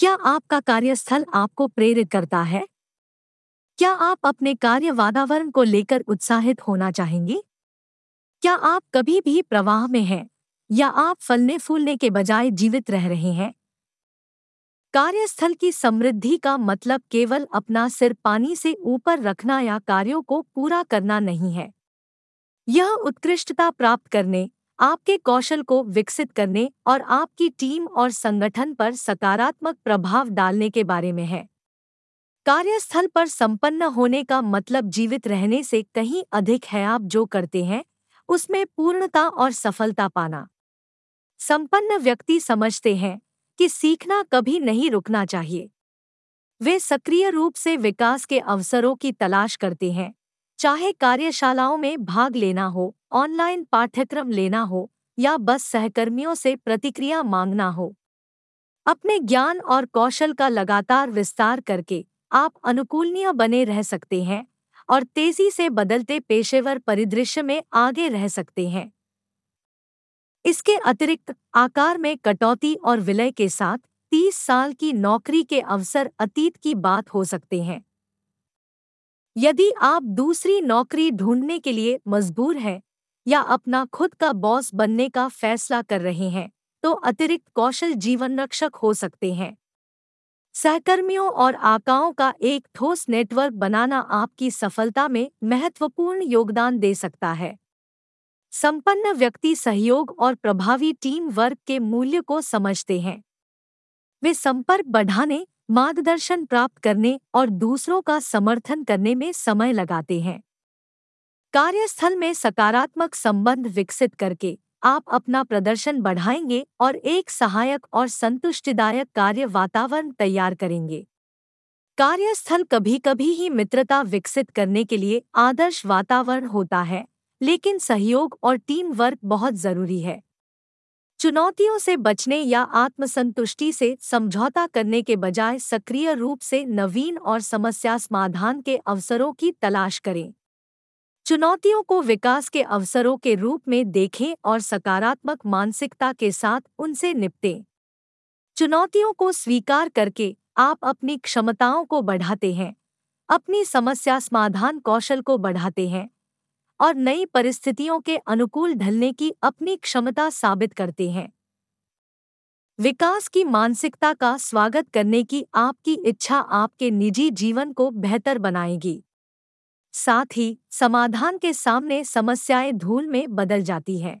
क्या आपका कार्यस्थल आपको प्रेरित करता है? क्या आप अपने कार्य वातावरण को लेकर उत्साहित होना चाहेंगे? क्या आप कभी भी प्रवाह में हैं, या आप फलने फूलने के बजाय जीवित रह रहे हैं? कार्यस्थल की समृद्धि का मतलब केवल अपना सिर पानी से ऊपर रखना या कार्यों को पूरा करना नहीं है। यह उत्कृष्टता प्राप्त करने आपके कौशल को विकसित करने और आपकी टीम और संगठन पर सकारात्मक प्रभाव डालने के बारे में है। कार्यस्थल पर संपन्न होने का मतलब जीवित रहने से कहीं अधिक है आप जो करते हैं, उसमें पूर्णता और सफलता पाना। संपन्न व्यक्ति समझते हैं कि सीखना कभी नहीं रुकना चाहिए। वे सक्रिय रूप से विकास के अवसरों की तलाश करते हैं। चाहे कार्यशालाओं में भाग लेना हो, ऑनलाइन पाठ्यक्रम लेना हो, या बस सहकर्मियों से प्रतिक्रिया मांगना हो। अपने ज्ञान और कौशल का लगातार विस्तार करके आप अनुकूलनीय बने रह सकते हैं और तेज़ी से बदलते पेशेवर परिदृश्य में आगे रह सकते हैं। इसके अतिरिक्त, आकार में कटौती और विलय के साथ 30 साल की नौकरी के अवसर अतीत की बात हो सकते हैं। यदि आप दूसरी नौकरी ढूँढने के लिए मजबूर हैं या अपना खुद का बॉस बनने का फैसला कर रहे हैं तो अतिरिक्त कौशल जीवन रक्षक हो सकते हैं। सहकर्मियों और आकाओं का एक ठोस नेटवर्क बनाना आपकी सफलता में महत्वपूर्ण योगदान दे सकता है। संपन्न व्यक्ति सहयोग और प्रभावी टीम वर्क के मूल्य को समझते हैं। वे संपर्क बढ़ाने मार्गदर्शन प्राप्त करने और दूसरों का समर्थन करने में समय लगाते हैं। कार्यस्थल में सकारात्मक संबंध विकसित करके आप अपना प्रदर्शन बढ़ाएँगे और एक सहायक और संतुष्टिदायक कार्य वातावरण तैयार करेंगे। कार्यस्थल कभी कभी ही मित्रता विकसित करने के लिए आदर्श वातावरण होता है, लेकिन सहयोग और टीम वर्क बहुत ज़रूरी है। चुनौतियों से बचने या आत्मसंतुष्टि से समझौता करने के बजाय सक्रिय रूप से नवीन और समस्या समाधान के अवसरों की तलाश करें। चुनौतियों को विकास के अवसरों के रूप में देखें और सकारात्मक मानसिकता के साथ उनसे निपटें। चुनौतियों को स्वीकार करके आप अपनी क्षमताओं को बढ़ाते हैं, अपनी समस्या समाधान कौशल को बढ़ाते हैं। और नई परिस्थितियों के अनुकूल ढलने की अपनी क्षमता साबित करते हैं। विकास की मानसिकता का स्वागत करने की आपकी इच्छा आपके निजी जीवन को बेहतर बनाएगी। साथ ही समाधान के सामने समस्याएँ धूल में बदल जाती हैं।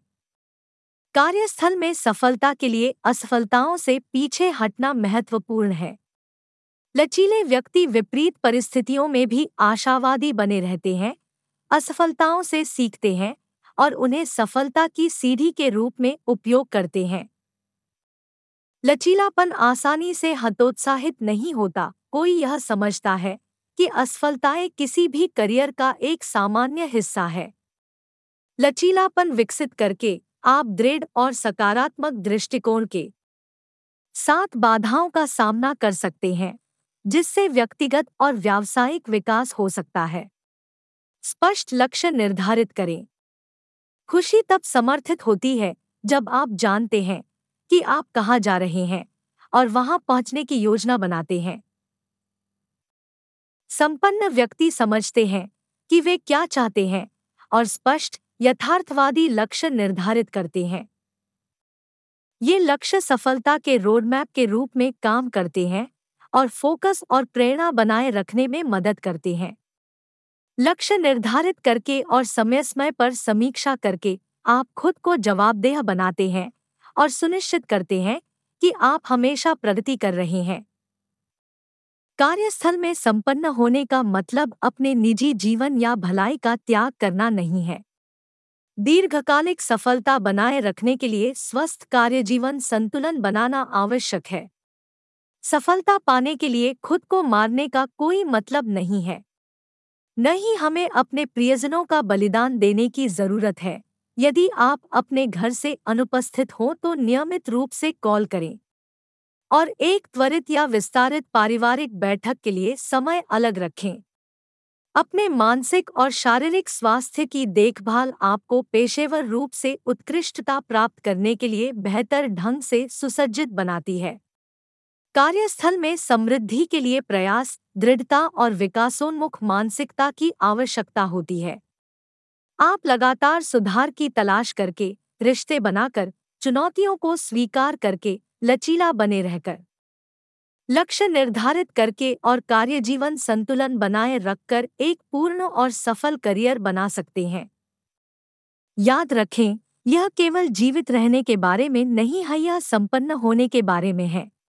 कार्यस्थल में सफलता के लिए असफलताओं से पीछे हटना महत्वपूर्ण है। लचीले व्यक्ति विपरीत परिस्थितियों में भी आशावादी बने रहते हैं। असफलताओं से सीखते हैं और उन्हें सफलता की सीढ़ी के रूप में उपयोग करते हैं। लचीलापन आसानी से हतोत्साहित नहीं होता, कोई यह समझता है कि असफलताएँ किसी भी करियर का एक सामान्य हिस्सा है। लचीलापन विकसित करके आप दृढ़ और सकारात्मक दृष्टिकोण के साथ बाधाओं का सामना कर सकते हैं, जिससे व्यक्तिगत और व्यावसायिक विकास हो सकता है। स्पष्ट लक्ष्य निर्धारित करें। खुशी तब समर्थित होती है जब आप जानते हैं कि आप कहाँ जा रहे हैं और वहाँ पहुँचने की योजना बनाते हैं। संपन्न व्यक्ति समझते हैं कि वे क्या चाहते हैं और स्पष्ट, यथार्थवादी लक्ष्य निर्धारित करते हैं। ये लक्ष्य सफलता के रोडमैप के रूप में काम करते हैं और फोकस और प्रेरणा बनाए रखने में मदद करते हैं। लक्ष्य निर्धारित करके और समय समय पर समीक्षा करके आप खुद को जवाबदेह बनाते हैं और सुनिश्चित करते हैं कि आप हमेशा प्रगति कर रहे हैं। कार्यस्थल में संपन्न होने का मतलब अपने निजी जीवन या भलाई का त्याग करना नहीं है। दीर्घकालिक सफलता बनाए रखने के लिए स्वस्थ कार्यजीवन संतुलन बनाना आवश्यक है। सफलता पाने के लिए खुद को मारने का कोई मतलब नहीं है। न ही हमें अपने प्रियजनों का बलिदान देने की ज़रूरत है। यदि आप अपने घर से अनुपस्थित हों तो नियमित रूप से कॉल करें। और एक त्वरित या विस्तारित पारिवारिक बैठक के लिए समय अलग रखें। अपने मानसिक और शारीरिक स्वास्थ्य की देखभाल आपको पेशेवर रूप से उत्कृष्टता प्राप्त करने के लिए बेहतर ढंग से सुसज्जित बनाती है। कार्यस्थल में समृद्धि के लिए प्रयास, दृढ़ता और विकासोन्मुख मानसिकता की आवश्यकता होती है। आप लगातार सुधार की तलाश करके, रिश्ते बनाकर, चुनौतियों को स्वीकार करके, लचीला बने रहकर। लक्ष्य निर्धारित करके और कार्यजीवन संतुलन बनाए रखकर एक पूर्ण और सफल करियर बना सकते हैं। याद रखें, यह केवल जीवित रहने के बारे में नहीं है यह संपन्न होने के बारे में है।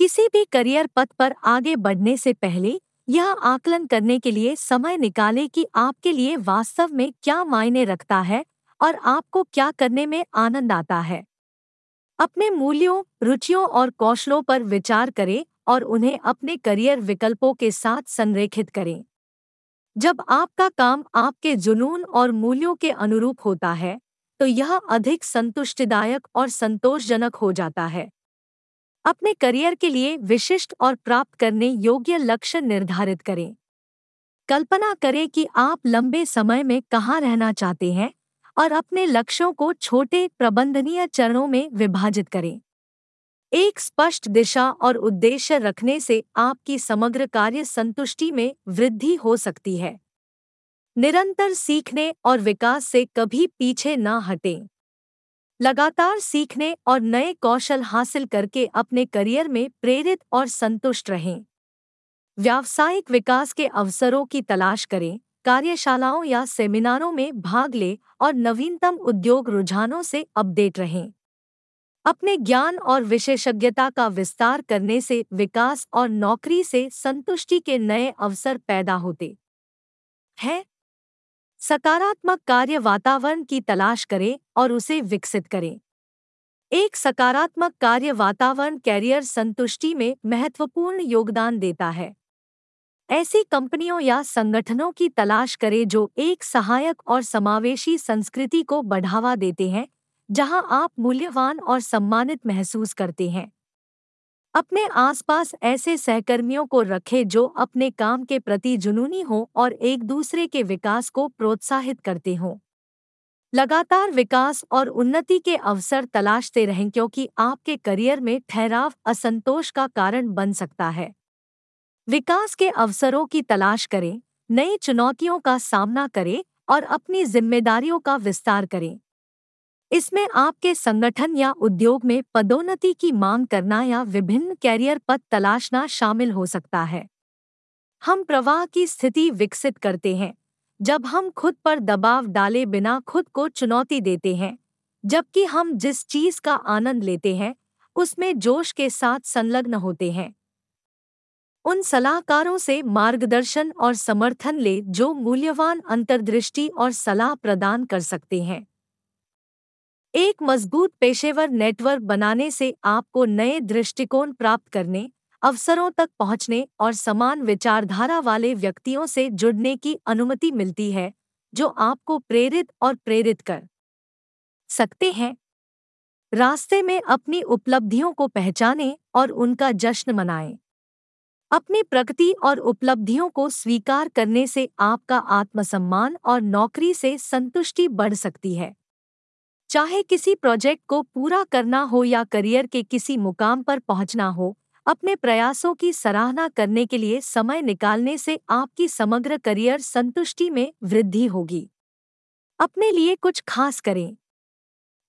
किसी भी करियर पथ पर आगे बढ़ने से पहले यह आकलन करने के लिए समय निकालें कि आपके लिए वास्तव में क्या मायने रखता है और आपको क्या करने में आनंद आता है। अपने मूल्यों, रुचियों और कौशलों पर विचार करें और उन्हें अपने करियर विकल्पों के साथ संरेखित करें। जब आपका काम आपके जुनून और मूल्यों के अनुरूप होता है तो यह अधिक संतुष्टिदायक और संतोषजनक हो जाता है। अपने करियर के लिए विशिष्ट और प्राप्त करने योग्य लक्ष्य निर्धारित करें। कल्पना करें कि आप लंबे समय में कहाँ रहना चाहते हैं और अपने लक्ष्यों को छोटे प्रबंधनीय चरणों में विभाजित करें। एक स्पष्ट दिशा और उद्देश्य रखने से आपकी समग्र कार्य संतुष्टि में वृद्धि हो सकती है। निरंतर सीखने और विकास से कभी पीछे न हटें। लगातार सीखने और नए कौशल हासिल करके अपने करियर में प्रेरित और संतुष्ट रहें। व्यावसायिक विकास के अवसरों की तलाश करें, कार्यशालाओं या सेमिनारों में भाग लें और नवीनतम उद्योग रुझानों से अपडेट रहें। अपने ज्ञान और विशेषज्ञता का विस्तार करने से विकास और नौकरी से संतुष्टि के नए अवसर पैदा होते हैं। सकारात्मक कार्य वातावरण की तलाश करें और उसे विकसित करें। एक सकारात्मक कार्य वातावरण कैरियर संतुष्टि में महत्वपूर्ण योगदान देता है। ऐसी कंपनियों या संगठनों की तलाश करें जो एक सहायक और समावेशी संस्कृति को बढ़ावा देते हैं, जहाँ आप मूल्यवान और सम्मानित महसूस करते हैं। अपने आसपास ऐसे सहकर्मियों को रखें जो अपने काम के प्रति जुनूनी हो और एक दूसरे के विकास को प्रोत्साहित करते हों। लगातार विकास और उन्नति के अवसर तलाशते रहें क्योंकि आपके करियर में ठहराव असंतोष का कारण बन सकता है। विकास के अवसरों की तलाश करें, नई चुनौतियों का सामना करें और अपनी जिम्मेदारियों का विस्तार करें। इसमें आपके संगठन या उद्योग में पदोन्नति की मांग करना या विभिन्न कैरियर पद तलाशना शामिल हो सकता है। हम प्रवाह की स्थिति विकसित करते हैं, जब हम खुद पर दबाव डाले बिना खुद को चुनौती देते हैं, जबकि हम जिस चीज़ का आनंद लेते हैं, उसमें जोश के साथ संलग्न होते हैं। उन सलाहकारों से मार्गदर्शन और समर्थन ले जो मूल्यवान अंतर्दृष्टि और सलाह प्रदान कर सकते हैं। एक मज़बूत पेशेवर नेटवर्क बनाने से आपको नए दृष्टिकोण प्राप्त करने, अवसरों तक पहुँचने और समान विचारधारा वाले व्यक्तियों से जुड़ने की अनुमति मिलती है, जो आपको प्रेरित और प्रेरित कर सकते हैं। रास्ते में अपनी उपलब्धियों को पहचानें और उनका जश्न मनाएँ। अपनी प्रगति और उपलब्धियों को स्वीकार करने से आपका आत्मसम्मान और नौकरी से संतुष्टि बढ़ सकती है। चाहे किसी प्रोजेक्ट को पूरा करना हो या करियर के किसी मुकाम पर पहुँचना हो, अपने प्रयासों की सराहना करने के लिए समय निकालने से आपकी समग्र करियर संतुष्टि में वृद्धि होगी। अपने लिए कुछ खास करें।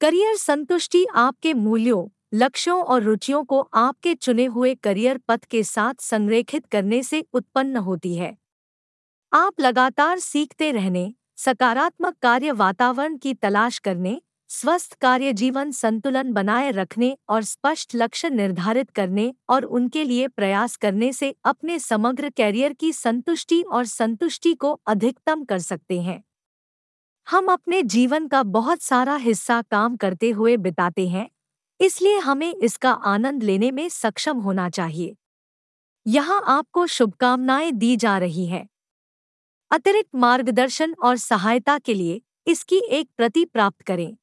करियर संतुष्टि आपके मूल्यों, लक्ष्यों और रुचियों को आपके चुने हुए करियर पथ के साथ संरेखित करने से उत्पन्न होती है। आप लगातार सीखते रहने, सकारात्मक कार्य वातावरण की तलाश करने स्वस्थ कार्य जीवन संतुलन बनाए रखने और स्पष्ट लक्ष्य निर्धारित करने और उनके लिए प्रयास करने से अपने समग्र कैरियर की संतुष्टि और संतुष्टि को अधिकतम कर सकते हैं। हम अपने जीवन का बहुत सारा हिस्सा काम करते हुए बिताते हैं, इसलिए हमें इसका आनंद लेने में सक्षम होना चाहिए। यहाँ आपको शुभकामनाएँ दी जा रही है। अतिरिक्त मार्गदर्शन और सहायता के लिए इसकी एक प्रति प्राप्त करें।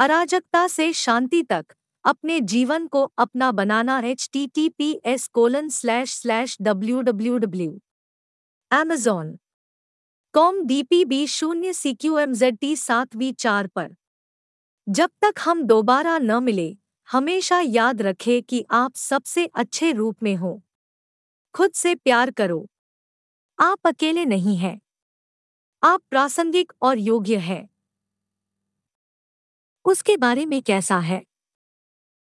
अराजकता से शांति तक अपने जीवन को अपना बनाना H T T P S colon slash slash W W W Amazon com D P B शून्य C Q M Z T सात वी चार पर। जब तक हम दोबारा न मिले, हमेशा याद रखें कि आप सबसे अच्छे रूप में हो। खुद से प्यार करो। आप अकेले नहीं हैं। आप प्रासंगिक और योग्य हैं। उसके बारे में कैसा है?